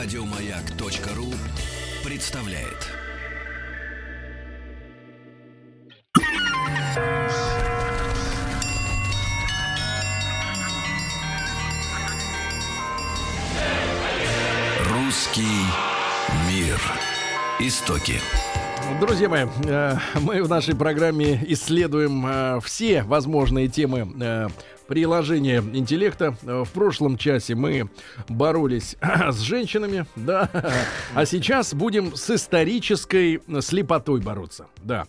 Радиомаяк.ру представляет. Русский мир. Истоки. Друзья мои, э, мы в нашей программе исследуем э, все возможные темы э, приложения интеллекта. В прошлом часе мы боролись с женщинами, да, а сейчас будем с исторической слепотой бороться, да.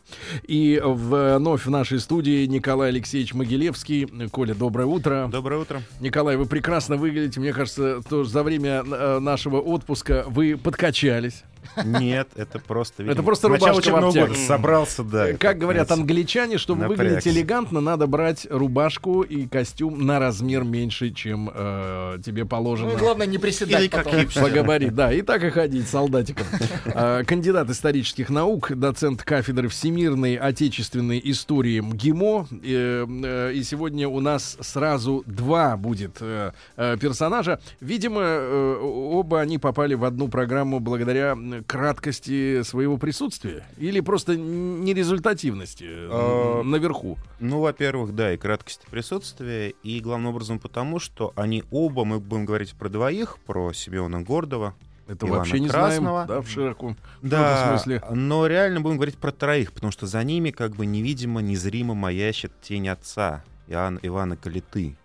И вновь в нашей студии Николай Алексеевич Могилевский. Коля, доброе утро. Доброе утро. Николай, вы прекрасно выглядите. Мне кажется, тоже за время нашего отпуска вы подкачались. Нет, это просто... Это просто рубашка в года собрался, да. Как говорят англичане, чтобы выглядеть элегантно, надо брать рубашку и костюм на размер меньше, чем э, тебе положено. Ну, главное не приседать потом. По да, и так и ходить солдатиком. Э, кандидат исторических наук, доцент кафедры всемирной отечественной истории МГИМО. Э, э, и сегодня у нас сразу два будет э, э, персонажа. Видимо, э, оба они попали в одну программу благодаря краткости своего присутствия или просто нерезультативности а, наверху? Ну, во-первых, да, и краткости присутствия, и главным образом потому, что они оба, мы будем говорить про двоих, про Семена Гордова, это Ивана вообще не Красного. знаем, да, в широком, да, смысле. но реально будем говорить про троих, потому что за ними как бы невидимо, незримо маячит тень отца Иоанна, Ивана Калиты,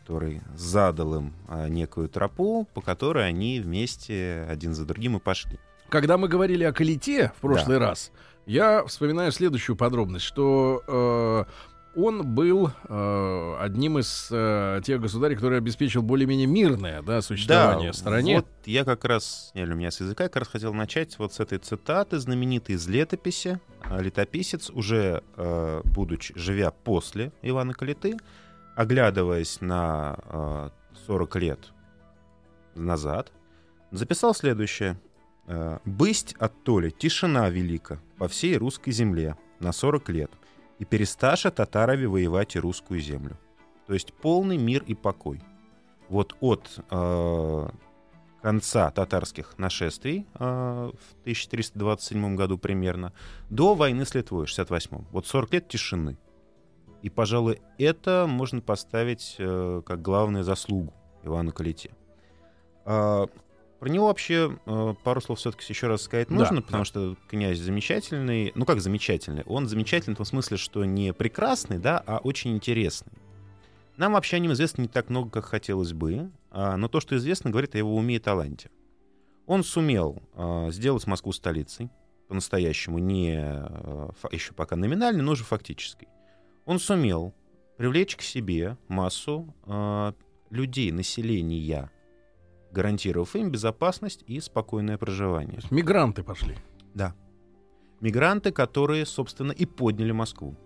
который задал им а, некую тропу, по которой они вместе один за другим и пошли. Когда мы говорили о Калите в прошлый да. раз, я вспоминаю следующую подробность, что э, он был э, одним из э, тех государей, который обеспечил более-менее мирное да, существование да, стране. Вот я как раз, не у меня с языка, как раз хотел начать вот с этой цитаты, знаменитой из летописи. А летописец, уже э, будучи, живя после Ивана Калиты, оглядываясь на э, 40 лет назад, записал следующее. Э, «Бысть от толи тишина велика по всей русской земле на 40 лет, и пересташа татарови воевать и русскую землю». То есть полный мир и покой. Вот от э, конца татарских нашествий э, в 1327 году примерно до войны с Литвой в 68 Вот 40 лет тишины. И, пожалуй, это можно поставить э, как главную заслугу Ивана Калите. Э, про него вообще э, пару слов все-таки еще раз сказать нужно, да, потому да. что князь замечательный. Ну как замечательный? Он замечательный в том смысле, что не прекрасный, да, а очень интересный. Нам вообще о нем известно не так много, как хотелось бы, а, но то, что известно, говорит о его уме и таланте. Он сумел а, сделать Москву столицей, по-настоящему, не а, еще пока номинально, но уже фактической. Он сумел привлечь к себе массу а, людей, населения, гарантировав им безопасность и спокойное проживание. Мигранты пошли. Да. Мигранты, которые, собственно, и подняли Москву.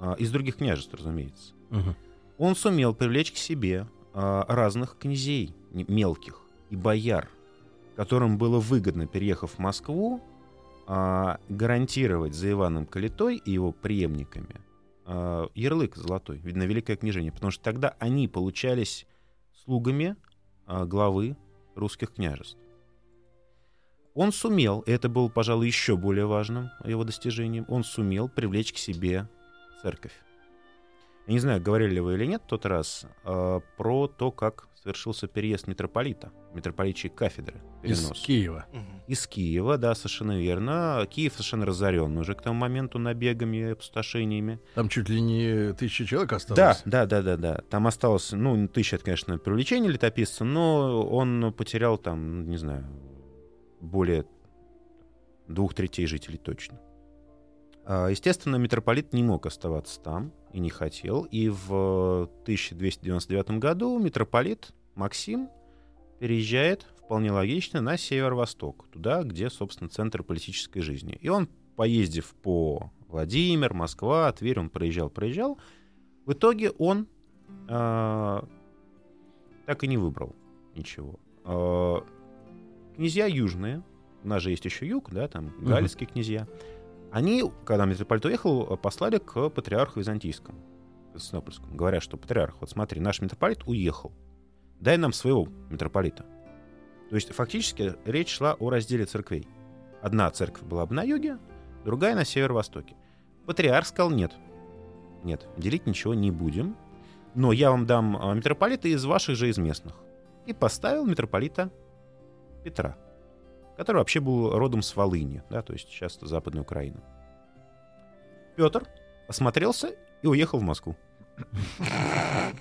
А, из других княжеств, разумеется. Угу. Он сумел привлечь к себе а, разных князей мелких и бояр, которым было выгодно, переехав в Москву, а, гарантировать за Иваном Калитой и его преемниками ярлык золотой, видно, великое княжение, потому что тогда они получались слугами главы русских княжеств. Он сумел, и это было, пожалуй, еще более важным его достижением, он сумел привлечь к себе церковь. Я не знаю, говорили ли вы или нет в тот раз э, про то, как совершился переезд митрополита, митрополичьей кафедры. Перенос. Из Киева. Из Киева, да, совершенно верно. Киев совершенно разорен уже к тому моменту набегами и опустошениями. Там чуть ли не тысяча человек осталось. Да, да, да, да, да. Там осталось, ну, тысяча, это, конечно, привлечение летописца, но он потерял там, не знаю, более двух третей жителей точно. А, естественно, митрополит не мог оставаться там и не хотел. И в 1299 году митрополит Максим переезжает, вполне логично, на северо-восток, туда, где, собственно, центр политической жизни. И он, поездив по Владимир, Москва, Тверь, он проезжал, проезжал. В итоге он э, так и не выбрал ничего. Э, князья южные, у нас же есть еще юг, да, там галицкие uh-huh. князья, они, когда митрополит уехал, послали к патриарху византийскому, Константинопольскому, говоря, что патриарх, вот смотри, наш митрополит уехал, дай нам своего митрополита. То есть фактически речь шла о разделе церквей. Одна церковь была бы на юге, другая на северо-востоке. Патриарх сказал нет. Нет, делить ничего не будем. Но я вам дам а, митрополита из ваших же из местных. И поставил митрополита Петра, который вообще был родом с Волыни, да, то есть сейчас это Западная Украина. Петр осмотрелся и уехал в Москву.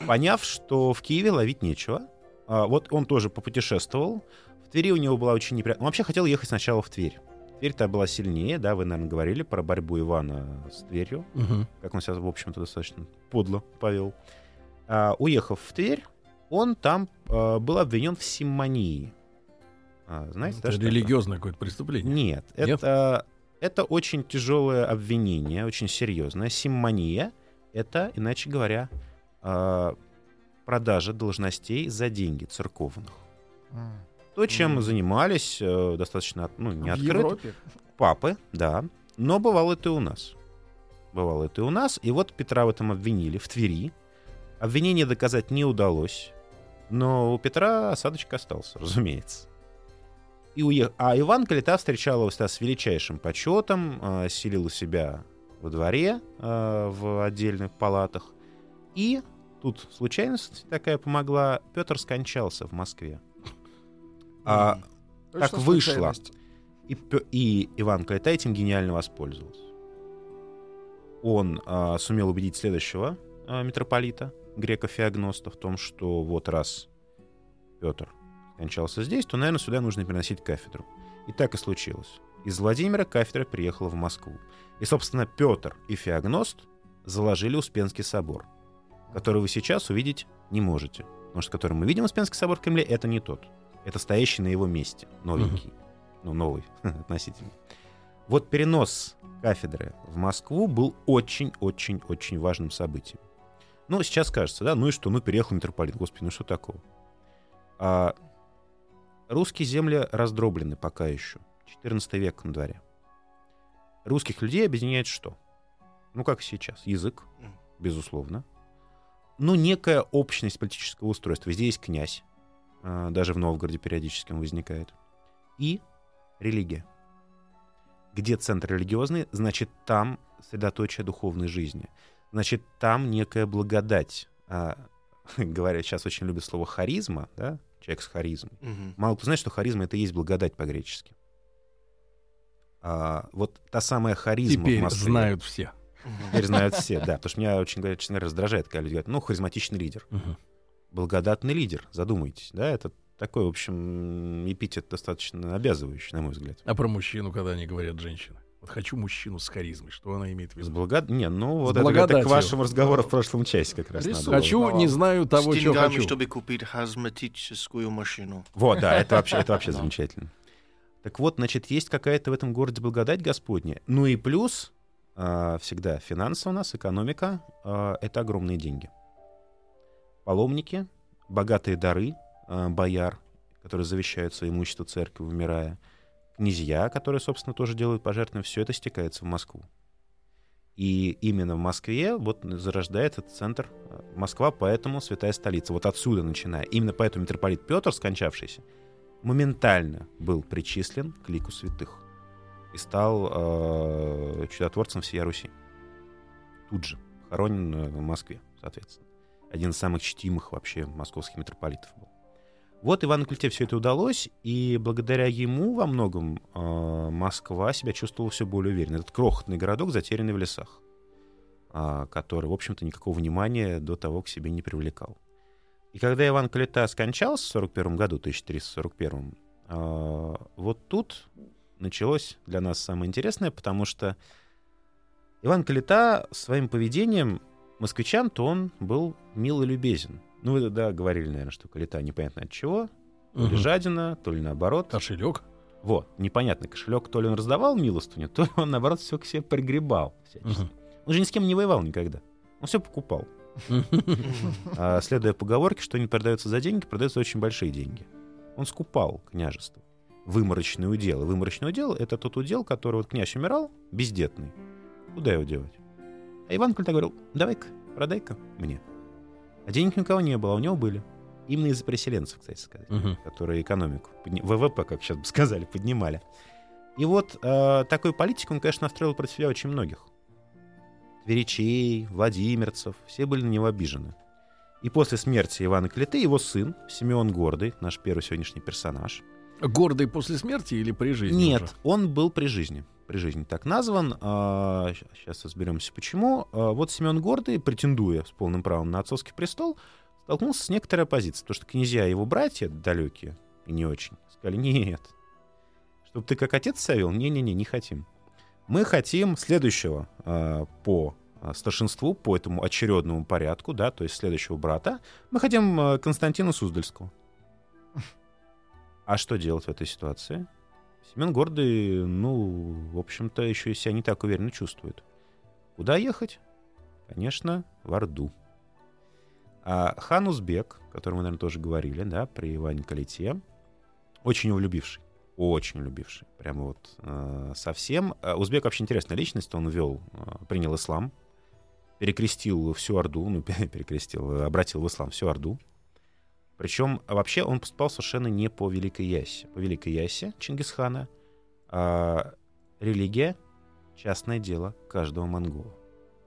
Поняв, что в Киеве ловить нечего, а, вот он тоже попутешествовал. В Твери у него была очень неприятная... Он вообще хотел ехать сначала в Тверь. Тверь-то была сильнее, да, вы, наверное, говорили про борьбу Ивана с Тверью, Мгм. как он себя, в общем-то, достаточно подло повел. А, уехав в Тверь, он там а, был обвинен в симонии. А, знаете, да, Это это? религиозное какое-то преступление. Нет, Нет? это, это очень тяжелое обвинение, очень серьезное. Симмония — это, иначе говоря, а, продажа должностей за деньги церковных. То, чем Мгм. занимались э, достаточно ну, не В открыто. Европе. Папы, да. Но бывало это и у нас. Бывало это и у нас. И вот Петра в этом обвинили в Твери. Обвинение доказать не удалось. Но у Петра осадочек остался, разумеется. И уех... А Иван Калита встречал его с величайшим почетом, э, селил у себя во дворе, э, в отдельных палатах. И тут случайность такая помогла, Петр скончался в Москве. А, Точно так вышло. и, и Иван Калита этим гениально воспользовался. Он а, сумел убедить следующего а, митрополита, грека-феогноста, в том, что вот раз Петр скончался здесь, то, наверное, сюда нужно переносить кафедру. И так и случилось. Из Владимира кафедра приехала в Москву. И, собственно, Петр и Феогност заложили Успенский собор, который вы сейчас увидеть не можете. Потому что который мы видим Успенский собор в Кремле, это не тот. Это стоящий на его месте, новенький. Ну, новый относительно. Вот перенос кафедры в Москву был очень-очень-очень важным событием. Ну, сейчас кажется, да, ну и что, ну переехал митрополит, господи, ну что такого? А, русские земли раздроблены пока еще. 14 век на дворе. Русских людей объединяет что? Ну, как сейчас, язык, безусловно. Ну, некая общность политического устройства. Везде есть князь. а, Даже в Новгороде периодически он возникает. И религия. Где центр религиозный, значит, там средоточие духовной жизни. Значит, там некая благодать. А, говорят, сейчас очень любят слово харизма, да? Человек с харизмой. Мгм. Мало кто знает, что харизма — это и есть благодать по-гречески. А, вот та самая харизма в Теперь Москве. знают все. Теперь знают все, да. Потому что меня очень, говоря, раздражает, когда люди говорят, ну, харизматичный лидер. Мгм. Благодатный лидер, задумайтесь, да, это такой, в общем, эпитет достаточно обязывающий, на мой взгляд. А про мужчину, когда они говорят женщина. Вот хочу мужчину с харизмой. Что она имеет в С виду? благод... Не, ну вот С это, это к вашему разговору в прошлом часе как раз надо было. Хочу, не знаю того, С что деньгами, хочу. чтобы купить харизматическую машину. Вот, да, это вообще, это вообще замечательно. Так вот, значит, есть какая-то в этом городе благодать Господня. Ну и плюс а, всегда финансы у нас, экономика а, — это огромные деньги. Паломники, богатые дары а, бояр, которые завещают свое имущество церкви, умирая, князья, которые, собственно, тоже делают пожертвования, все это стекается в Москву. И именно в Москве вот зарождается этот центр а, Москва, поэтому святая столица. Вот отсюда начиная. Именно поэтому митрополит Петр, скончавшийся, моментально был причислен к лику святых и стал э, чудотворцем всей Руси. Тут же, хоронен э, в Москве, соответственно. Один из самых чтимых вообще московских митрополитов был. Вот Ивану Клите все это удалось, и благодаря ему во многом э, Москва себя чувствовала все более уверенно. Этот крохотный городок, затерянный в лесах, а, который, в общем-то, никакого внимания до того к себе не привлекал. И когда Иван Калита скончался в 41 году, 1341, э, вот тут началось для нас самое интересное, потому что Иван Калита своим поведением москвичам, то он был мил и любезен. Ну, вы, да, говорили, наверное, что Калита непонятно от чего, то ли Мгм. жадина, то ли наоборот. Кошелек. Вот, непонятно, кошелек то ли он раздавал милостыню, то ли он, наоборот, все к себе пригребал. всячески. Мгм. Он же ни с кем не воевал никогда. Он все покупал. А, следуя поговорке, что не продается за деньги, продаются очень большие деньги. Он скупал княжество. Выморочный удел. Выморочный удел — это тот удел, который вот князь умирал, бездетный. Куда его девать? А Иван Кальта говорил, давай-ка, продай-ка мне. А денег ни у кого не было, а у него были. Именно из-за переселенцев, кстати сказать, Мгм. которые экономику, подни- ВВП, как сейчас бы сказали, поднимали. И вот э, такой политик, он, конечно, настроил против себя очень многих. Тверичей, Владимирцев, все были на него обижены. И после смерти Ивана Калиты его сын, Симеон Гордый, наш первый сегодняшний персонаж, Гордый после смерти или при жизни? нет, уже? он был при жизни. При жизни так назван. сейчас разберемся, почему. А, вот Семен Гордый, претендуя с полным правом на отцовский престол, столкнулся с некоторой оппозицией. Потому что князья и его братья, далекие и не очень, сказали, нет. Чтобы ты как отец совел? Не-не-не, не хотим. Мы хотим следующего а, по а, старшинству, по этому очередному порядку, да, то есть следующего брата. Мы хотим а, Константина Суздальского. А что делать в этой ситуации? Семен Гордый, ну, в общем-то, еще и себя не так уверенно чувствует. Куда ехать? Конечно, в Орду. А хан Узбек, о котором мы, наверное, тоже говорили, да, при Иване Калите, очень его любивший. Очень любивший. Прямо вот э, совсем. А Узбек вообще интересная личность. Он вел, э, принял ислам, перекрестил всю Орду, ну, перекрестил, обратил в ислам всю Орду. Причем вообще он поступал совершенно не по Великой Ясе. По Великой Ясе Чингисхана а, религия — частное дело каждого монгола.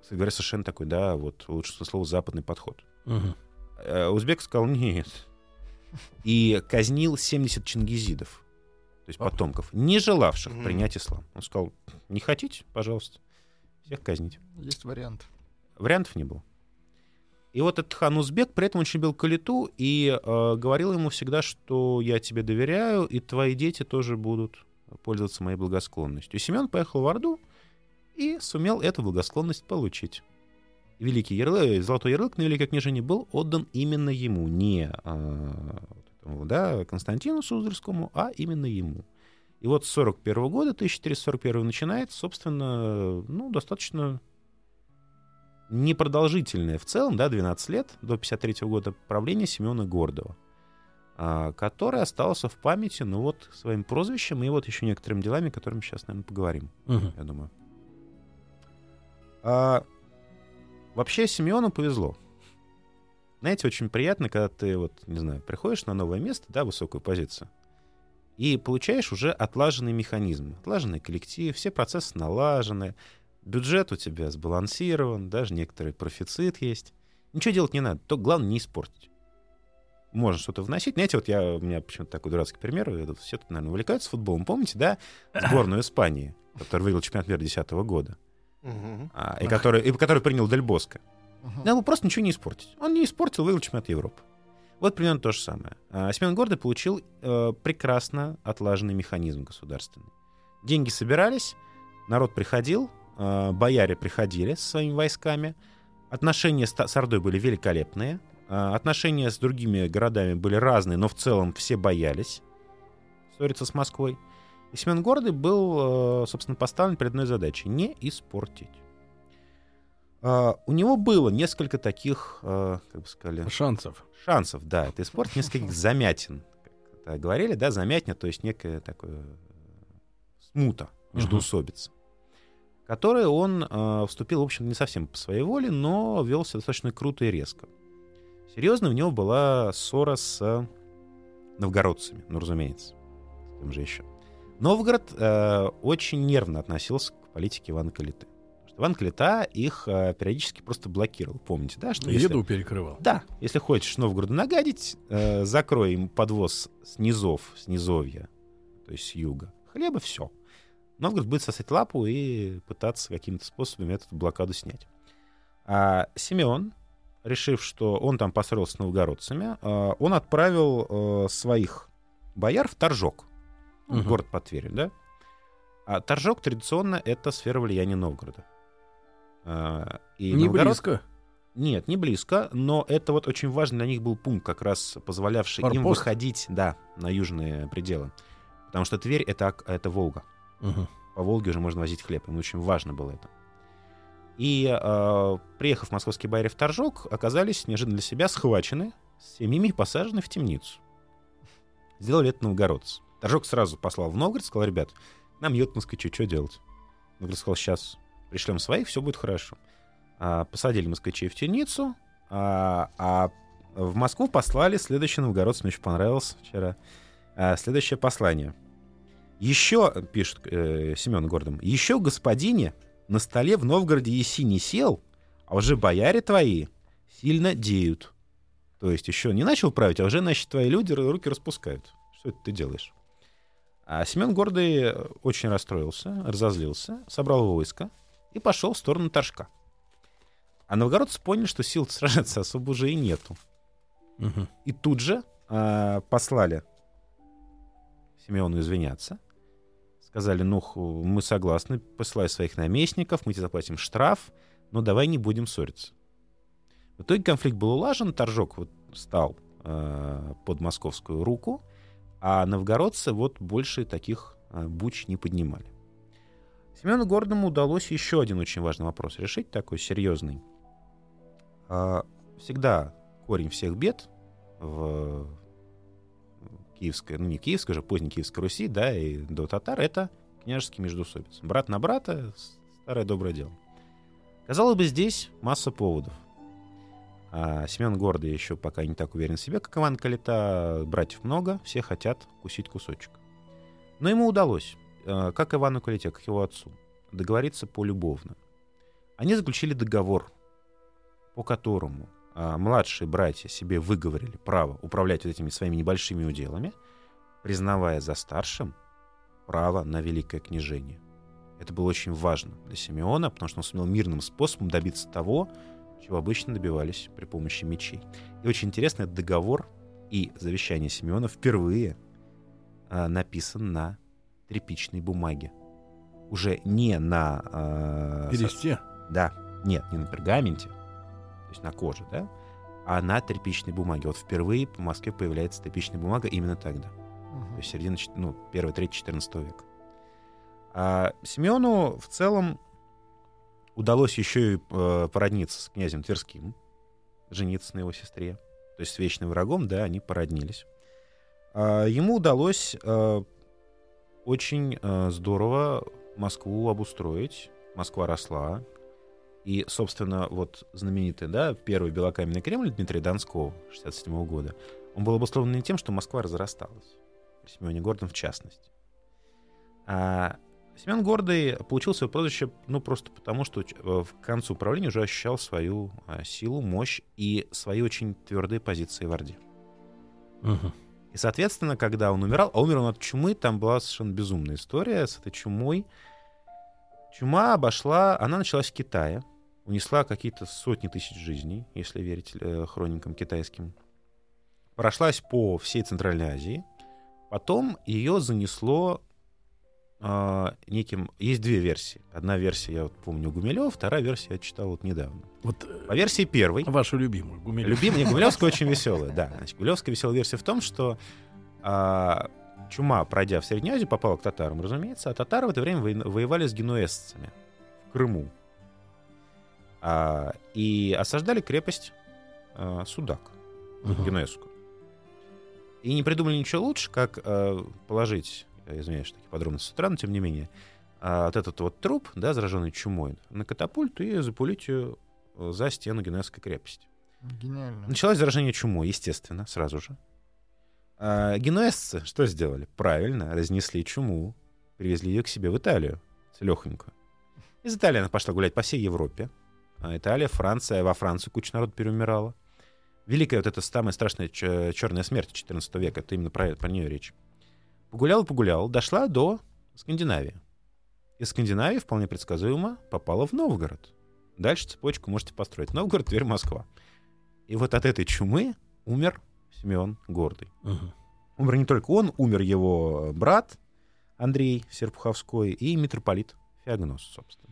Кстати говоря, совершенно такой, да, вот лучше слово западный подход. Мгм. Э, Узбек сказал нет. И казнил 70 чингизидов, то есть А. потомков, не желавших Мгм. принять ислам. Он сказал, не хотите, пожалуйста, всех казнить. Есть вариант. Вариантов не было. И вот этот хан Узбек при этом очень любил Калиту и э, говорил ему всегда, что я тебе доверяю, и твои дети тоже будут пользоваться моей благосклонностью. И Семен поехал в Орду и сумел эту благосклонность получить. Великий ярлык, золотой ярлык на великое княжение был отдан именно ему, не э, да, Константину Суздальскому, а именно ему. И вот с 41 года, 1441 начинается, собственно, ну, достаточно непродолжительное в целом, да, 12 лет, до 53 года правления Семена Гордова, а, который остался в памяти, ну вот, своим прозвищем и вот еще некоторыми делами, о мы сейчас, наверное, поговорим, Мгм. я думаю. А, вообще Симеону повезло. Знаете, очень приятно, когда ты, вот, не знаю, приходишь на новое место, да, высокую позицию, и получаешь уже отлаженный механизм, отлаженный коллектив, все процессы налажены, бюджет у тебя сбалансирован, даже некоторый профицит есть. Ничего делать не надо, только главное не испортить. Можно что-то вносить. Знаете, вот я, у меня почему-то такой дурацкий пример. тут Все тут, наверное, увлекаются футболом. Помните, да? Сборную Испании, который выиграл чемпионат мира 2010 года. А, и, который, и который принял Дель Боско. Мгм. Надо было просто ничего не испортить. Он не испортил, выиграл чемпионат Европы. Вот примерно то же самое. А, Семен Гордый получил э, прекрасно отлаженный механизм государственный. Деньги собирались, народ приходил, э, бояре приходили со своими войсками, отношения с, с Ордой были великолепные, э, отношения с другими городами были разные, но в целом все боялись ссориться с Москвой. И Семен Гордый был, э, собственно, поставлен перед одной задачей — не испортить. У него было несколько таких, как бы сказали, Шансов. шансов, да, это испортить нескольких замятин. Как говорили, да, замятня, то есть некая такое смута, междоусобица, которой он э, вступил, в общем, не совсем по своей воле, но вел себя достаточно круто и резко. Серьезно, у него была ссора с э, новгородцами, ну, разумеется, с кем же еще. Новгород э, очень нервно относился к политике Ивана Калиты. Потому что Иван Калита их э, периодически просто блокировал. Помните, да? Что если- Еду перекрывал. да, если хочешь Новгороду нагадить, э, закрой им подвоз с низов, с низовья, то есть с юга. Хлеба, все. Новгород будет сосать лапу и пытаться какими-то способами эту блокаду снять. А Симеон, решив, что он там поссорился с новгородцами, э, он отправил э, своих бояр в Торжок, Мгм. город под Тверью, да? А Торжок традиционно это сфера влияния Новгорода. А, И Не Новгород- близко. нет, не близко, но это вот очень важный для них был пункт, как раз позволявший им Форпост? выходить, да, на южные пределы. Потому что Тверь это, это Волга. Мгм. По Волге уже можно возить хлеб, им очень важно было это. И, э, приехав московские бояре в Торжок, оказались неожиданно для себя схвачены, с семьями посажены в темницу. Сделали это новгородцы. Торжок сразу послал в Новгород, сказал, ребят, нам едут москвичи, что делать? Новгород сказал, сейчас пришлем своих, все будет хорошо. А, посадили москвичей в темницу, а, а в Москву послали следующий новгородцам, мне очень понравилось вчера, а, следующее послание. Еще, пишет э, Семен Гордом, еще господине на столе в Новгороде еси не сел, а уже бояре твои сильно деют. То есть еще не начал править, а уже, значит, твои люди руки распускают. Что это ты делаешь? А Семен Гордый очень расстроился, разозлился, собрал войско и пошел в сторону Торжка. А новгородцы поняли, что сил сражаться особо уже и нету. Мгм. И тут же а, послали Симеону извиняться. Сказали, ну, мы согласны, посылай своих наместников, мы тебе заплатим штраф, но давай не будем ссориться. В итоге конфликт был улажен, Торжок вот стал э, под московскую руку, а новгородцы вот больше таких э, буч не поднимали. Семену Гордому удалось еще один очень важный вопрос решить, такой серьезный. А, Всегда корень всех бед в киевской, ну не киевской же, поздней киевской Руси, да, и до татар, это княжеский междоусобиц. Брат на брата, старое доброе дело. Казалось бы, здесь масса поводов. А Семен Гордый еще пока не так уверен в себе, как Иван Калита. Братьев много, все хотят кусить кусочек. Но ему удалось, э, как Ивану Калите, как его отцу, договориться полюбовно. Они заключили договор, по которому а, младшие братья себе выговорили право управлять вот этими своими небольшими уделами, признавая за старшим право на великое княжение. Это было очень важно для Симеона, потому что он сумел мирным способом добиться того, чего обычно добивались при помощи мечей. И очень интересно, этот договор и завещание Симеона впервые а, написан на тряпичной бумаге. Уже не на... со- Пересте. да, нет, не на пергаменте, есть на коже, да, а на тряпичной бумаге. Вот впервые по Москве появляется тряпичная бумага именно тогда. То есть середина, ну, первой трети 14 века. А Симеону в целом удалось еще и э, породниться с князем Тверским, жениться на его сестре. То есть с вечным врагом, да, они породнились. А ему удалось э, очень э, здорово Москву обустроить. Москва росла. И, собственно, вот знаменитый, да, первый белокаменный Кремль Дмитрия Донского 67 года, он был обусловлен тем, что Москва разрасталась. Семене Гордом в частности. А Семен Гордый получил свое прозвище, ну, просто потому, что в концу правления уже ощущал свою а, силу, мощь и свои очень твердые позиции в Орде. Мгм. И, соответственно, когда он умирал, а умер он от чумы, там была совершенно безумная история с этой чумой. Чума обошла, она началась в Китае, унесла какие-то сотни тысяч жизней, если верить э, хроникам китайским. Прошлась по всей Центральной Азии. Потом ее занесло а, неким... Есть две версии. Одна версия, я вот помню, Гумилева, вторая версия я читал вот недавно. Вот э, По версии первой, вашу любимую Гумилев. Любимая, Гумилевская очень веселая, да. Значит, Гумилевская веселая версия в том, что а, чума, пройдя в Среднюю Азию, попала к татарам, разумеется, а татары в это время воевали с генуэзцами в Крыму. А, и осаждали крепость а, Судак, Мгм. генуэзскую. И не придумали ничего лучше, как а, положить, я извиняюсь, такие подробности с утра, но тем не менее, вот этот вот труп, да, зараженный чумой, на катапульту и запулить ее э, за стену генуэзской крепости. Гениально. Началось заражение чумой, естественно, сразу же. А генуэзцы что сделали? Правильно, разнесли чуму, привезли ее к себе в Италию, целехонькую. Из Италии она пошла гулять по всей Европе. А Италия, Франция, во Францию куча народ переумирала. Великая вот эта самая страшная черная смерть 14 века, это именно про, про нее речь. Погуляла, погуляла, дошла до Скандинавии. Из Скандинавии вполне предсказуемо попала в Новгород. Дальше цепочку можете построить. Новгород, Тверь, Москва. И вот от этой чумы умер Симеон Гордый. Мгм. Умер не только он, умер его брат Андрей Серпуховской и митрополит Феогнос, собственно.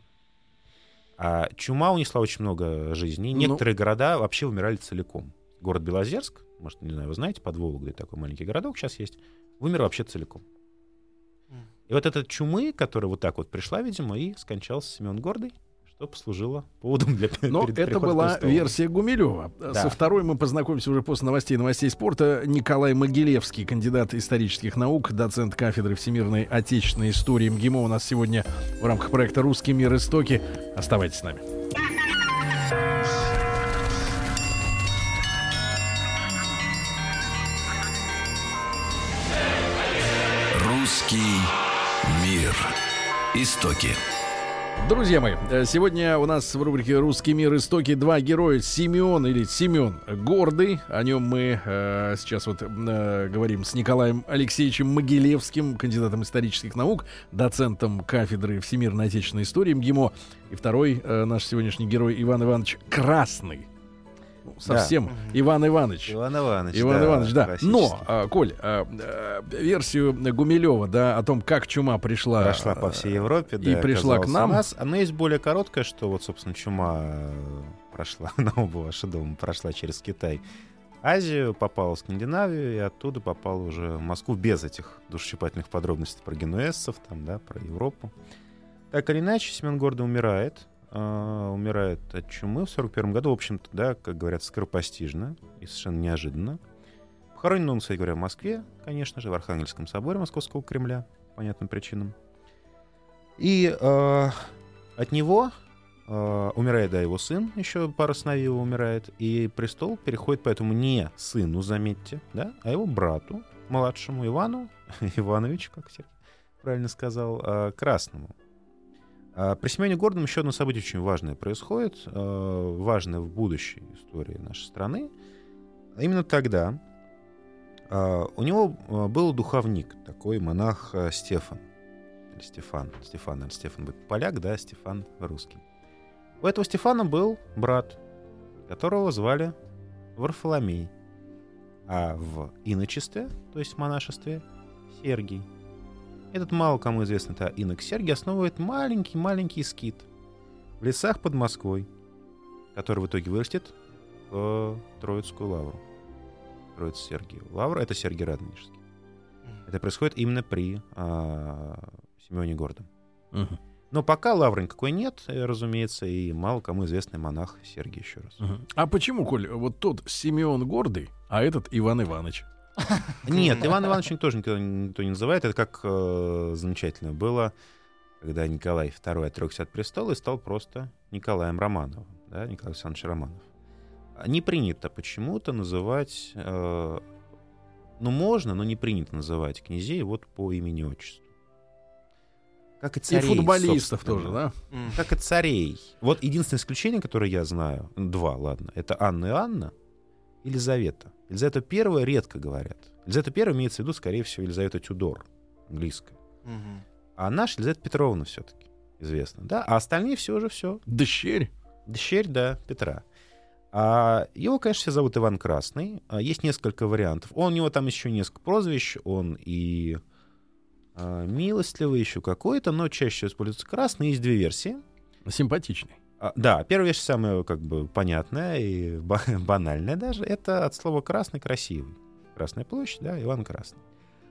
А чума унесла очень много жизней. Ну- Некоторые города вообще умирали целиком. Город Белозерск, может, не знаю, вы знаете, под Вологдой такой маленький городок сейчас есть, вымер вообще целиком. И вот эта чумы, которая вот так вот пришла, видимо, и скончался Семен Гордый, что послужило поводом для Но это была версия Гумилева. Да. Со второй мы познакомимся уже после новостей новостей спорта. Николай Могилевский, кандидат исторических наук, доцент кафедры всемирной отечественной истории МГИМО у нас сегодня в рамках проекта «Русский мир. Истоки». Оставайтесь с нами. Русский мир. Истоки. Друзья мои, э, сегодня у нас в рубрике «Русский мир. Истоки» два героя. Семен или Семен Гордый. О нем мы э, сейчас вот э, говорим с Николаем Алексеевичем Могилевским, кандидатом исторических наук, доцентом кафедры всемирной отечественной истории МГИМО. И второй э, наш сегодняшний герой Иван Иванович Красный. Совсем Да. Иван Иванович. Иван Иванович. Иван да, Иванович, да. Но, а, Коль, а, а, версию Гумилева, да, о том, как чума пришла, Прошла по всей Европе, и да, пришла к нам. У нас. Она есть более короткая, что вот, собственно, чума э, прошла на оба ваши дома, прошла через Китай. Азию, попала в Скандинавию, и оттуда попала уже в Москву без этих душесчипательных подробностей про генуэзцев, там, да, про Европу. Так или иначе, Семен Гордо умирает. А, умирает от чумы в 41 году. В общем-то, да, как говорят, скоропостижно и совершенно неожиданно. Похоронен он, кстати говоря, в Москве, конечно же, в Архангельском соборе Московского Кремля, по понятным причинам. И э, от него э, умирает, да, его сын, еще пара сыновей его умирает, и престол переходит поэтому не сыну, заметьте, да, а его брату, младшему Ивану, Ивановичу, как Сергей правильно сказал, э, Красному. А При Семене Гордом еще одно событие очень важное происходит, э, важное в будущей истории нашей страны. А Именно тогда э, у него э, был духовник, такой монах э, Стефан. Или Стефан. Стефан, наверное, Стефан будет поляк, да, Стефан русский. У этого Стефана был брат, которого звали Варфоломей. А в иночестве, то есть в монашестве, Сергий. Этот мало кому известный это инок Сергий основывает маленький-маленький скит в лесах под Москвой, который в итоге вырастет в Троицкую лавру. Троиц Сергию. Лавра — это Сергий Радонежский. Это происходит именно при а, Семене Гордом. Мгм. Но пока лавры никакой нет, разумеется, и мало кому известный монах Сергий еще раз. Мгм. А почему, Коль, вот тот Симеон Гордый, а этот Иван Иванович? Нет, Иван Иванович тоже никто, никто не называет. Это как э, замечательно было, когда Николай II отрекся от престола и стал просто Николаем Романовым. Да, Николай Александрович Романов. А Не принято почему-то называть... э, ну, можно, но не принято называть князей вот по имени-отчеству. Как и И царей, футболистов собственно. тоже, да? Как и царей. Вот единственное исключение, которое я знаю, два, ладно, это Анна и Анна, и Елизавета. Елизавета первая редко говорят. Елизавета первая имеется в виду, скорее всего, Елизавета Тюдор, английская. Мгм. А наша Елизавета Петровна все-таки известна, да? А остальные все уже все. Дщерь. Дщерь, да, Петра. А его, конечно, все зовут Иван Красный. А есть несколько вариантов. Он, у него там еще несколько прозвищ. Он и а, милостливый, еще какой-то, но чаще используется красный. Есть две версии. Симпатичный. А, Да, первая вещь самая как бы понятная и ба- банальная даже. Это от слова красный красивый. Красная площадь, да, Иван Красный.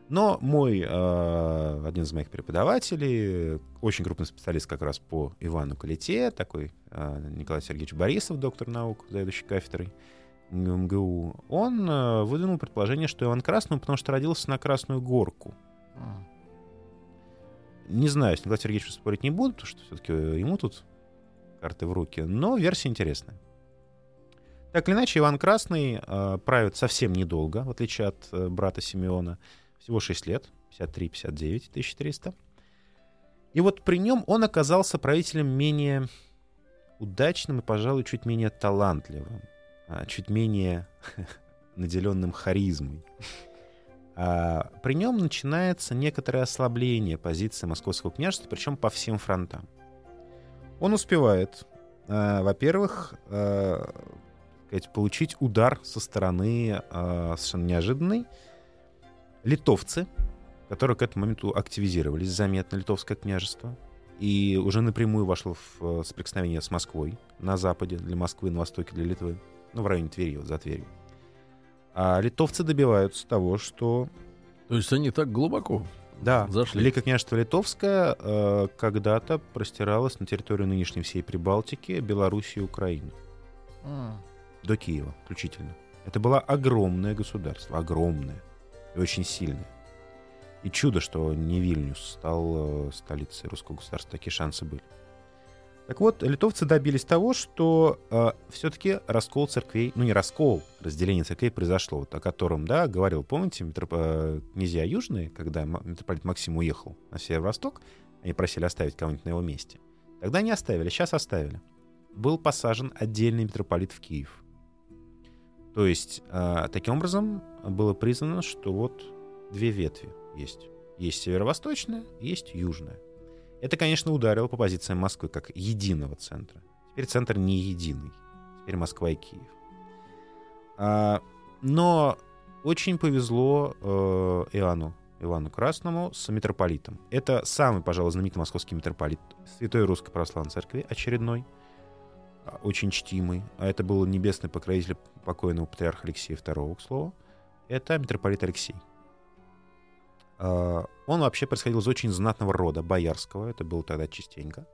Но мой э, один из моих преподавателей, очень крупный специалист как раз по Ивану Калите, такой э, Николай Сергеевич Борисов, доктор наук, заведующий кафедрой МГУ, он э, выдвинул предположение, что Иван Красный, потому что родился на Красную Горку. Не знаю, с Николаем Сергеевичем спорить не буду, потому что все-таки ему тут карты в руки, но версия интересная. Так или иначе, Иван Красный э, правит совсем недолго, в отличие от э, брата Симеона. Всего 6 лет, 53-59, 1300. И вот при нем он оказался правителем менее удачным и, пожалуй, чуть менее талантливым, а, чуть менее наделенным харизмой. А, при нем начинается некоторое ослабление позиции московского княжества, причем по всем фронтам. Он успевает, а, во-первых, сказать, получить удар со стороны а, совершенно неожиданной. Литовцы, которые к этому моменту активизировались заметно, литовское княжество, и уже напрямую вошло в э, соприкосновение с Москвой на западе для Москвы, на востоке для Литвы, ну, в районе Твери, вот за Тверью. А литовцы добиваются того, что То есть они так глубоко да, зашли. Великое княжество Литовское э, когда-то простиралось на территорию нынешней всей Прибалтики, Белоруссии и Украины. М. До Киева включительно. Это было огромное государство, огромное и очень сильное. И чудо, что не Вильнюс стал э, столицей русского государства. Такие шансы были. Так вот, литовцы добились того, что э, все-таки раскол церквей, ну не раскол, разделение церквей произошло, вот, о котором, да, говорил, помните, митроп... э, князья Южные, когда митрополит Максим уехал на северо-восток, они просили оставить кого-нибудь на его месте. Тогда не оставили, сейчас оставили. Был посажен отдельный митрополит в Киев. То есть, э, таким образом было признано, что вот две ветви есть. Есть северо-восточная, есть южная. Это, конечно, ударило по позициям Москвы как единого центра. Теперь центр не единый. Теперь Москва и Киев. А, но очень повезло э, Иоанну, Ивану Красному с митрополитом. Это самый, пожалуй, знаменитый московский митрополит Святой Русской Православной Церкви, очередной, а, очень чтимый. А это был небесный покровитель покойного патриарха Алексея II, к слову. Это митрополит Алексей. А, Он вообще происходил из очень знатного рода, боярского. Это было тогда частенько.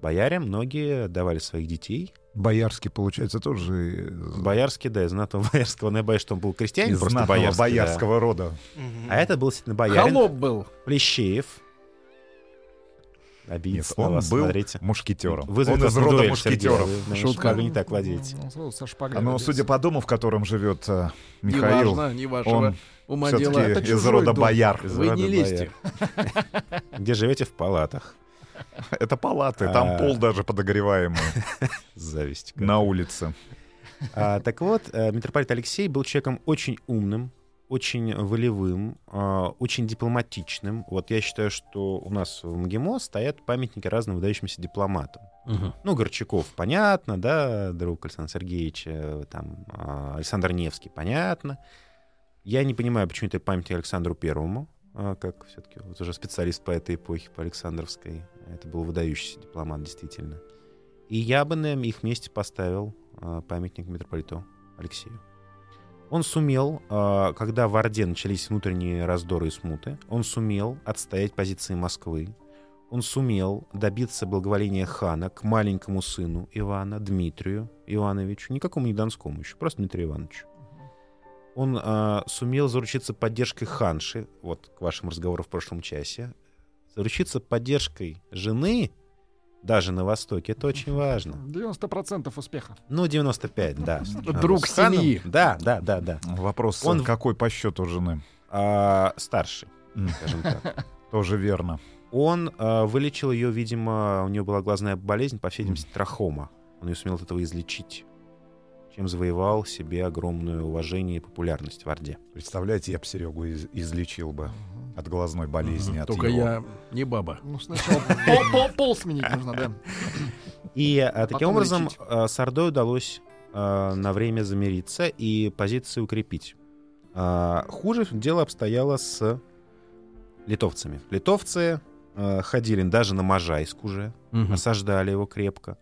Бояре многие давали своих детей. Боярский, получается, тоже Боярский, да, из знатного боярского. Но я боюсь, что он был крестьянин, из просто знатного боярский, да. боярского рода. А это был действительно боярин. Холоп был. Плещеев. Нет, Обидится на он вас, был смотрите. мушкетером. Вызовет он из рода дуэль, Сергей, мушкетеров. вы, наверное, Шутка. шпагой не так владеете. Ну, со шпагой Но, родился. судя по дому, в котором живет э, Михаил, Неважно, не вашего он ума дела. все-таки Это из рода дом. бояр. Из Вы рода не лезьте. Где живете в палатах. Это палаты, там А. пол даже подогреваемый Зависть. на улице. А, так вот, э, митрополит Алексей был человеком очень умным, очень волевым, а, очень дипломатичным. Вот я считаю, что у нас в МГИМО стоят памятники разным выдающимся дипломатам. Мгм. Ну, Горчаков, понятно, да, друг Александра Сергеевича, там, а, Александр Невский, понятно. Я не понимаю, почему это памятник Александру Первому, а, как все-таки вот уже специалист по этой эпохе, по Александровской. Это был выдающийся дипломат, действительно. И я бы на их месте поставил а, памятник митрополиту Алексею. Он сумел, а, когда в Орде начались внутренние раздоры и смуты, он сумел отстоять позиции Москвы, он сумел добиться благоволения хана к маленькому сыну Ивана, Дмитрию Ивановичу, никакому не Донскому еще, просто Дмитрию Ивановичу. Он а, сумел заручиться поддержкой ханши, вот к вашему разговору в прошлом часе, заручиться поддержкой жены, даже на Востоке, это очень важно. 90% успеха. Ну, 95, да. Друг семьи. Да, да, да, да. Вопрос, Он- какой по счету жены? А, старший, скажем так. Тоже верно. Он а, вылечил ее, видимо, у нее была глазная болезнь, по всей видимости, трахома. Он ее сумел от этого излечить, чем завоевал себе огромное уважение и популярность в Орде. Представляете, я бы Серегу из- излечил бы от глазной болезни. от Только его. я не баба. Ну, сначала пол, сменить нужно, да. И а, таким образом а, с Ордой удалось а, на время замириться и позиции укрепить. Хуже дело обстояло с литовцами. Литовцы ходили даже на Можайск уже, осаждали его крепко.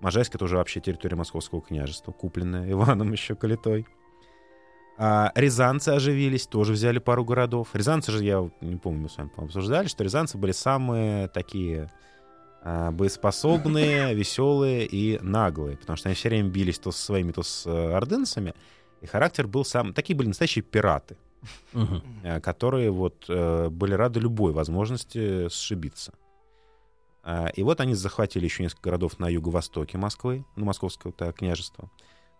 Можайск — это уже вообще территория Московского княжества, купленная Иваном еще Калитой. А рязанцы оживились, тоже взяли пару городов. Рязанцы же, я не помню, мы с вами обсуждали, что рязанцы были самые такие а, боеспособные, веселые и наглые, потому что они все время бились то со своими, то с э, ордынцами, и характер был сам... Такие были настоящие пираты, э, которые вот э, были рады любой возможности сшибиться. А, И вот они захватили еще несколько городов на юго-востоке Москвы, ну, московского -то княжества.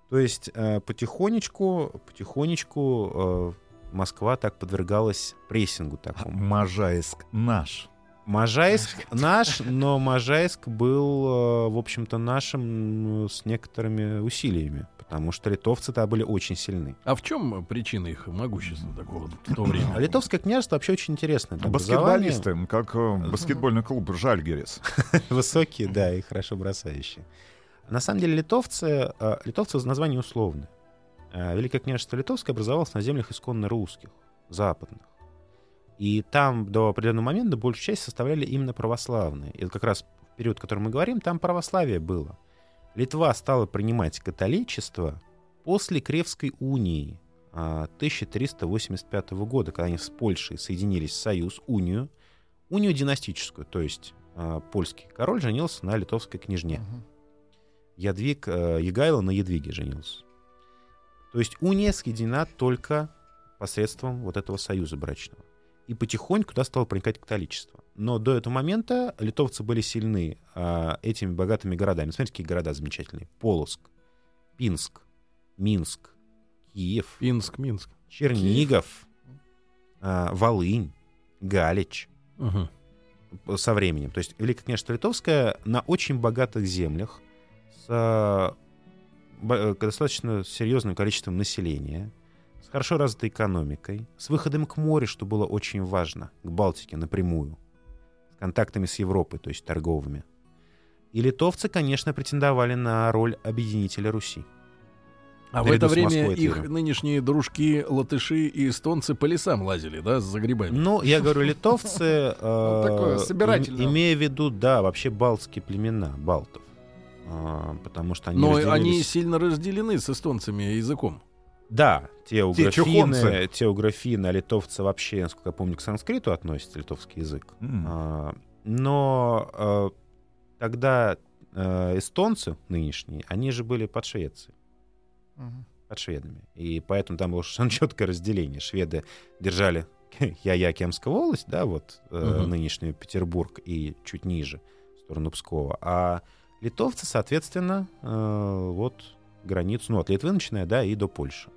То есть э, потихонечку, потихонечку э, Москва так подвергалась прессингу такому. Можайск наш. Можайск наш, но Можайск был, э, в общем-то, нашим с некоторыми усилиями, потому что литовцы-то были очень сильны. А в чем причина их могущества такого в то время? А Литовское княжество вообще очень интересное. Там образование Баскетболисты, как э, баскетбольный клуб Жальгерис. Высокие, да, и хорошо бросающие. На самом деле литовцы, э, литовцы название условное. Э, Великое княжество Литовское образовалось на землях исконно русских, западных. И там до определенного момента большую часть составляли именно православные. И вот как раз в период, о котором мы говорим, там православие было. Литва стала принимать католичество после Кревской унии а, 1385 года, когда они с Польшей соединились в союз, унию, унию династическую, то есть а, польский король женился на литовской княжне. Ядвиг э, Егайло на Ядвиге женился. То есть уния соединена только посредством вот этого союза брачного. И потихоньку туда стало проникать католичество. Но до этого момента литовцы были сильны а, этими богатыми городами. Смотрите, какие города замечательные. Полоск, Пинск, Минск, Киев, Пинск, Минск. Чернигов, а, Волынь, Галич Мгм. со временем. То есть Великое княжество Литовское на очень богатых землях с а, э, достаточно серьезным количеством населения, с хорошо развитой экономикой, с выходом к морю, что было очень важно, к Балтике напрямую, контактами с Европой, то есть торговыми. И литовцы, конечно, претендовали на роль объединителя Руси. А в это с время их нынешние дружки, латыши и эстонцы по лесам лазили, да, за грибами. Ну, я говорю, литовцы, э, им- имея в виду, да, вообще балтские племена, балтов. А, Потому что они Но они сильно разделены с эстонцами языком. Да, теографины, чухонцы. теографины, а литовцы вообще, насколько я помню, к санскриту относятся, литовский язык. М. А, Но э, тогда э, эстонцы нынешние, они же были под Швецией, Мгм. под шведами. И поэтому там было совершенно четкое разделение. Шведы держали Я-Я Кемская да, вот э, Мгм. нынешний Петербург и чуть ниже, в сторону Пскова. А литовцы, соответственно, э, вот границу, ну, от Литвы начиная, да, и до Польши.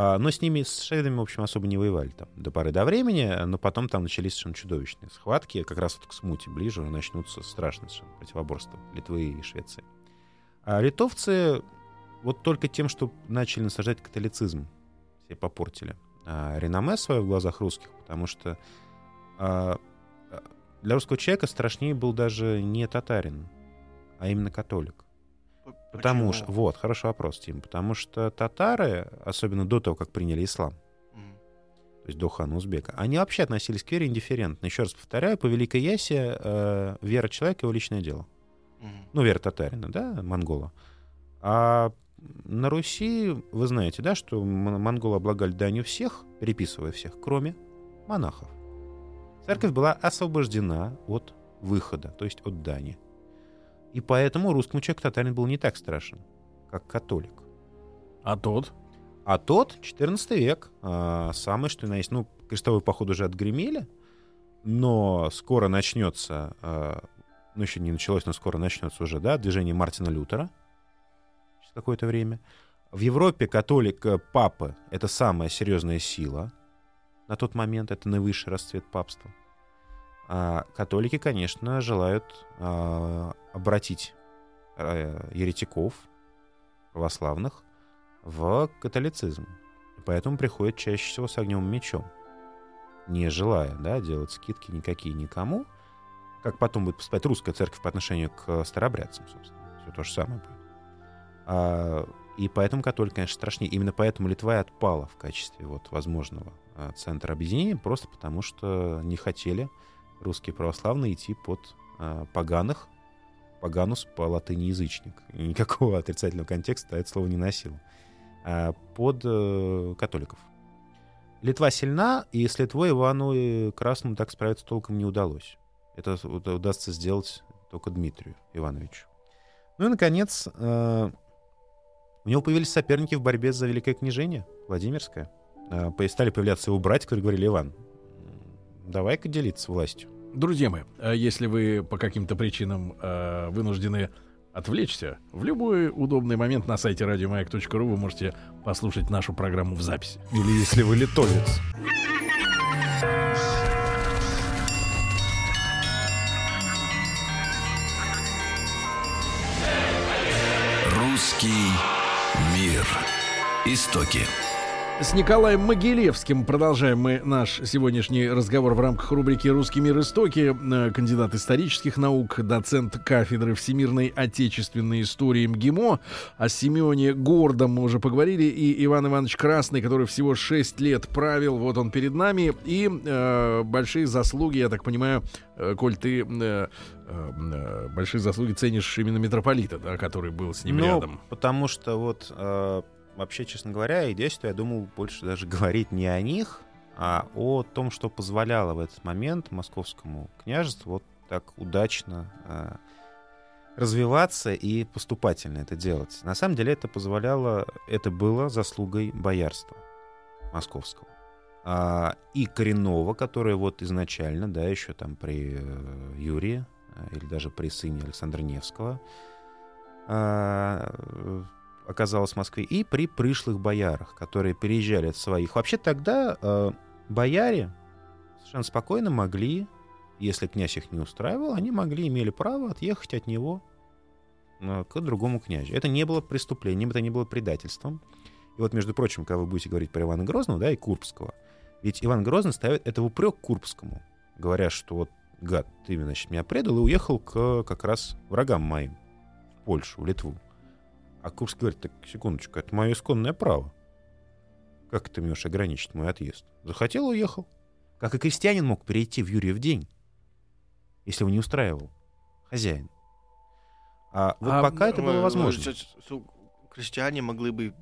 А, но с ними, с шведами, в общем, особо не воевали там до поры до времени, но потом там начались совершенно чудовищные схватки, как раз вот к смуте ближе начнутся страшные совершенно противоборства Литвы и Швеции. А литовцы вот только тем, что начали насаждать католицизм, все попортили а, реноме свое в глазах русских, потому что а, а, для русского человека страшнее был даже не татарин, а именно католик. Потому почему? что, вот, хороший вопрос, Тим, потому что татары, особенно до того, как приняли ислам, М. то есть до хана Узбека, они вообще относились к вере индифферентно. Еще раз повторяю, по Великой Ясе э, вера человека — его личное дело. М. Ну, вера татарина, да, монгола. А на Руси, вы знаете, да, что монголы облагали данью всех, переписывая всех, кроме монахов. Церковь была освобождена от выхода, то есть от дани. И поэтому русскому человеку татарин был не так страшен, как католик. А тот? А тот, 14 век, а, самый что на есть, ну, крестовый поход уже отгремели, но скоро начнется, а, ну, еще не началось, но скоро начнется уже, да, движение Мартина Лютера через какое-то время. В Европе католик, э, папы — это самая серьезная сила на тот момент, это наивысший расцвет папства. А католики, конечно, желают а, обратить э, еретиков, православных, в католицизм. И поэтому приходят чаще всего с огнем и мечом, не желая да, делать скидки никакие никому, как потом будет поступать русская церковь по отношению к старобрядцам, собственно. Все то же самое будет. А, и поэтому католик, конечно, страшнее. Именно поэтому Литва и отпала в качестве вот, возможного а, центра объединения, просто потому что не хотели русские православные идти под а, поганых, поганус по латыни язычник. И никакого отрицательного контекста это слово не носило. А, под э, католиков. Литва сильна, и с Литвой Ивану и Красному так справиться толком не удалось. Это уд- удастся сделать только Дмитрию Ивановичу. Ну и, наконец, э, у него появились соперники в борьбе за Великое княжение, Владимирское. Э, стали появляться его братья, которые говорили, Иван, давай-ка делиться властью. Друзья мои, а если вы по каким-то причинам э, вынуждены отвлечься, в любой удобный момент на сайте радиомаяк.ру вы можете послушать нашу программу в записи. Или если вы литовец. Русский мир. Истоки. С Николаем Могилевским продолжаем мы наш сегодняшний разговор в рамках рубрики «Русский мир. Истоки». Э, Кандидат исторических наук, доцент кафедры всемирной отечественной истории МГИМО. О Семене Гордом мы уже поговорили. И Иван Иванович Красный, который всего 6 лет правил, вот он перед нами. И э, большие заслуги, я так понимаю, э, коль ты э, э, э, большие заслуги ценишь именно митрополита, да, который был с ним Ну, рядом. потому что вот э, вообще, честно говоря, идея, что я думал больше даже говорить не о них, а о том, что позволяло в этот момент московскому княжеству вот так удачно э, развиваться и поступательно это делать. На самом деле это позволяло, это было заслугой боярства московского. а, и коренного, которое вот изначально, да, еще там при э, Юрии э, или даже при сыне Александра Невского э, оказалось в Москве, и при пришлых боярах, которые переезжали от своих. Вообще тогда э, бояре совершенно спокойно могли, если князь их не устраивал, они могли, имели право отъехать от него э, к другому князю. Это не было преступлением, это не было предательством. И вот, между прочим, когда вы будете говорить про Ивана Грозного, да, и Курбского, ведь Иван Грозный ставит это в упрек Курбскому, говоря, что вот, гад, ты, значит, меня предал и уехал к как раз врагам моим в Польшу, в Литву. А Курбский говорит, так, секундочку, это мое исконное право. Как ты можешь ограничить мой отъезд? Захотел, уехал. Как и крестьянин мог перейти в Юрьев день, если его не устраивал хозяин. А вот А, пока это было Э, возможно. Крестьяне могли бы,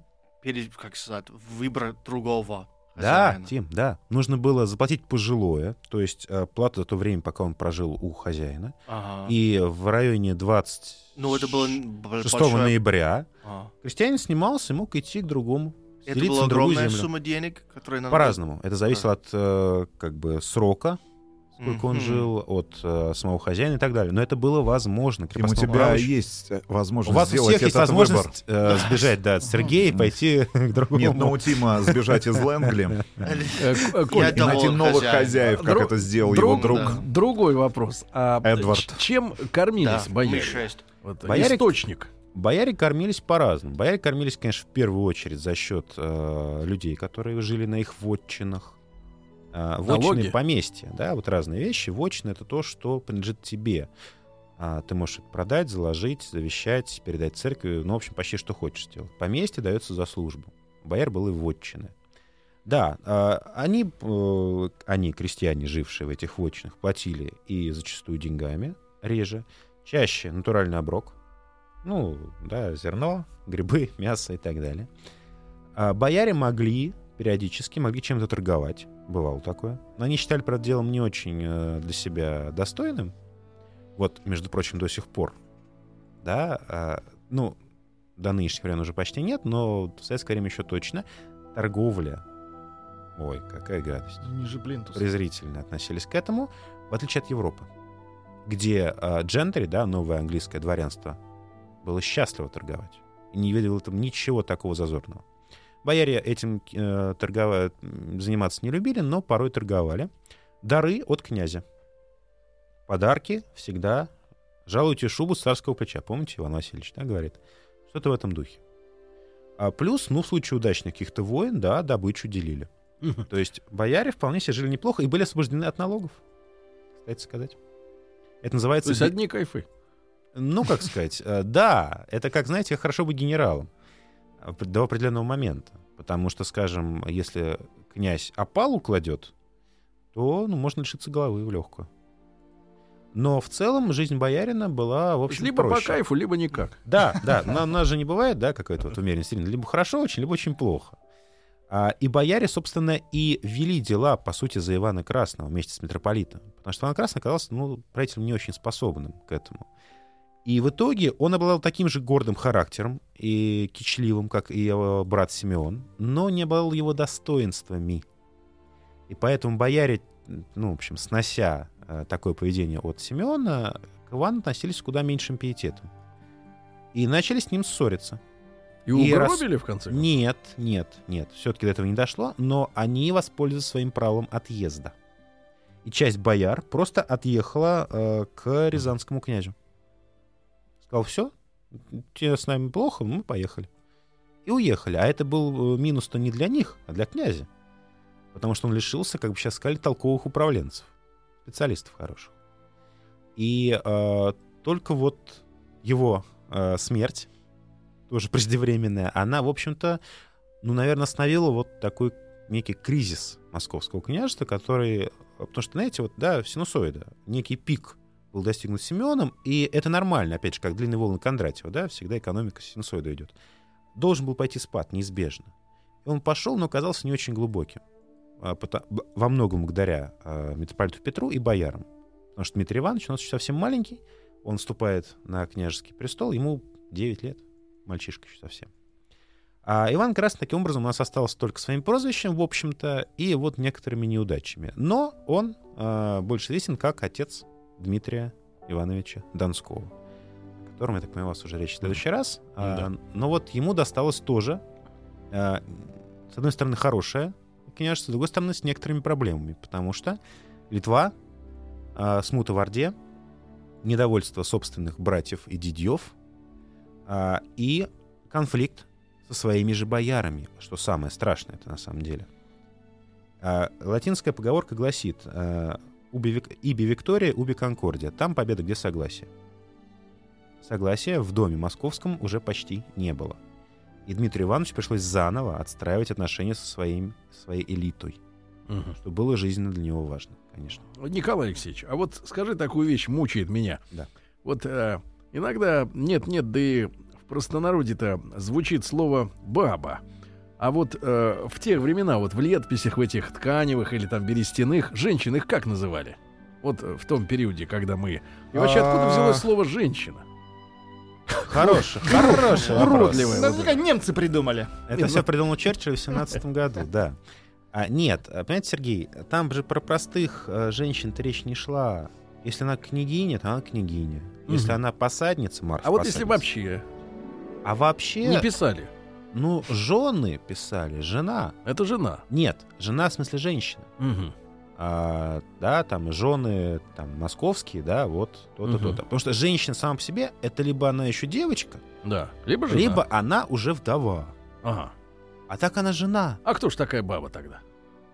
перед, как сказать, выбрать другого Да, хозяина. Тим, да. Нужно было заплатить пожилое, то есть э, плату за то время, пока он прожил у хозяина. Ага. И в районе 26 Ну, это было н- б- большое- ноября А. крестьянин снимался и мог идти к другому. Это была огромная сумма денег, которая. По-разному. Это зависело от э, как бы срока, сколько он Мгм. жил, от э, самого хозяина и так далее. Но это было возможно. Тим, у тебя права еще- есть э, У возможность вас у сделать всех есть этот выбор. возможность э, сбежать да, от Сергея и пойти к другому. Нет, ну у Тима сбежать из Лэнгли Э, К- э, и найти новых хозяев, как это сделал его друг. Другой вопрос. А Эдвард. чем кормились Да, бояре? Ми-6. Вот, Бояре- Источник. Бояре кормились по-разному. Бояре кормились, конечно, в первую очередь за счет э, людей, которые жили на их вотчинах. Вотчины Налоги? поместья, да, вот разные вещи. Вотчина — это то, что принадлежит тебе. А, ты можешь это продать, заложить, завещать, передать церкви, ну, в общем, почти что хочешь сделать. Поместье дается за службу. Бояр было и вотчины. Да, э, они, э, они, крестьяне, жившие в этих вотчинах, платили и зачастую деньгами, реже, чаще натуральный оброк, ну, да, зерно, грибы, мясо и так далее. А бояре могли периодически, могли чем-то торговать. Бывало такое. Но они считали, правда, делом не очень э, для себя достойным. Вот, между прочим, до сих пор. Да, а, ну, до нынешних времен уже почти нет, но в советское время еще точно. Торговля. Ой, какая гадость Ниже плинтуса. презрительно относились к этому, в отличие от Европы, где э, джентри, да, новое английское дворянство, было счастливо торговать. И не видел в этом ничего такого зазорного. Бояре этим э, торгова- м, заниматься не любили, но порой торговали. Дары от князя. Подарки всегда. Жалуйте шубу с царского плеча. Помните, Иван Васильевич, да, говорит? Что-то в этом духе. А плюс, ну, в случае удачных каких-то войн, да, добычу делили. То есть бояре вполне себе жили неплохо и были освобождены от налогов, кстати сказать. Это То называется... есть би- одни кайфы. Ну, как сказать, э, да, это как, знаете, хорошо быть генералом до определенного момента. Потому что, скажем, если князь опалу кладет, то ну, можно лишиться головы в легкую. Но в целом жизнь боярина была, в общем, либо по проще. кайфу, либо никак. Да, да, но у нас же не бывает, да, какой-то вот умеренный стиль. Либо хорошо очень, либо очень плохо. А, и бояре, собственно, и вели дела, по сути, за Ивана Красного вместе с митрополитом. Потому что Иван Красный оказался, ну, правителем не очень способным к этому. И в итоге он обладал таким же гордым характером и кичливым, как и его брат Симеон, но не обладал его достоинствами. И поэтому бояре, ну, в общем, снося э, такое поведение от Симеона, к Ивану относились с куда меньшим пиететом. И начали с ним ссориться. И И раз- угробили, в конце концов? Нет, нет, нет. Все-таки до этого не дошло, но они воспользовались своим правом отъезда. И часть бояр просто отъехала э, к рязанскому князю. Сказал, все, тебе с нами плохо, мы поехали. И уехали. А это был э, минус-то не для них, а для князя. Потому что он лишился, как бы сейчас сказали, толковых управленцев. Специалистов хороших. И э, только вот его э, смерть тоже преждевременная, она, в общем-то, ну, наверное, остановила вот такой некий кризис московского княжества, который... Потому что, знаете, вот, да, синусоида, некий пик был достигнут Семеном, и это нормально, опять же, как длинные волны Кондратьева, да, всегда экономика синусоида идет. Должен был пойти спад, неизбежно. И он пошел, но оказался не очень глубоким. А, Во многом благодаря а, митрополиту Петру и боярам. Потому что Дмитрий Иванович у нас совсем маленький, он вступает на княжеский престол, ему 9 лет, мальчишка еще совсем. А Иван Красный таким образом у нас остался только своим прозвищем, в общем-то, и вот некоторыми неудачами. Но он э, больше известен как отец Дмитрия Ивановича Донского, о котором, я так понимаю, у вас уже речь в следующий раз. А, Да. но вот ему досталось тоже, э, с одной стороны, хорошее княжество, с другой стороны, с некоторыми проблемами, потому что Литва, э, смута в Орде, недовольство собственных братьев и дядьев а, и конфликт со своими же боярами, что самое страшное это на самом деле. А, латинская поговорка гласит а, «Уби «Иби Виктория, уби Конкордия». Там победа, где согласие. Согласия в доме московском уже почти не было. И Дмитрию Ивановичу пришлось заново отстраивать отношения со своим, своей элитой, Мгм. что было жизненно для него важно, конечно. Николай Алексеевич, а вот скажи такую вещь, мучает меня. Да. Вот э, иногда нет-нет, да и в простонародье-то звучит слово «баба». А вот э, в те времена, вот в летописях в этих тканевых или там берестяных, женщин их как называли? Вот э, в том периоде, когда мы... И вообще откуда А. взялось слово «женщина»? Хороший, хороший. Уродливое. Наверняка немцы придумали. Это все придумал Черчилль в 17 году, да. А, нет, а, понимаете, Сергей, там же про простых э, женщин-то речь не шла. Если она княгиня, то она княгиня. Если она посадница, Марфа А вот если вообще А вообще, не писали, ну, жены писали, жена. это жена. Нет, жена в смысле женщина. Мгм. А, да, там жены там, московские, да, вот то-то, Мгм. то-то. Потому что женщина сама по себе, это либо она еще девочка, Да. Либо жена. либо она уже вдова. Ага. А так она жена. А кто ж такая баба тогда?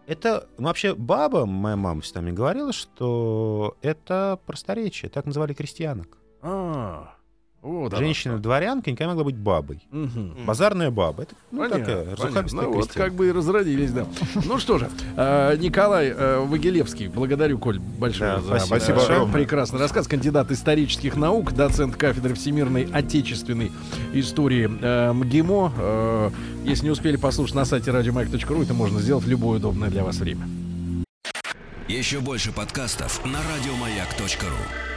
Это ну, вообще баба, моя мама всегда мне говорила, что это просторечие. Так называли крестьянок. А, вот оно Женщина-дворянка никогда могла быть бабой. Мгм. Базарная баба. Это ну, Понятно, такая разухабистая Ну, вот как бы и разродились, да. Ну что же, э, Николай э, Вагилевский, благодарю, Коль, большое Да, за спасибо. Огромное. прекрасный рассказ. Кандидат исторических наук, доцент кафедры всемирной отечественной истории э, МГИМО. Если не успели послушать на сайте радиомайк.ру, это можно сделать в любое удобное для вас время. Еще больше подкастов на радиомаяк.ру.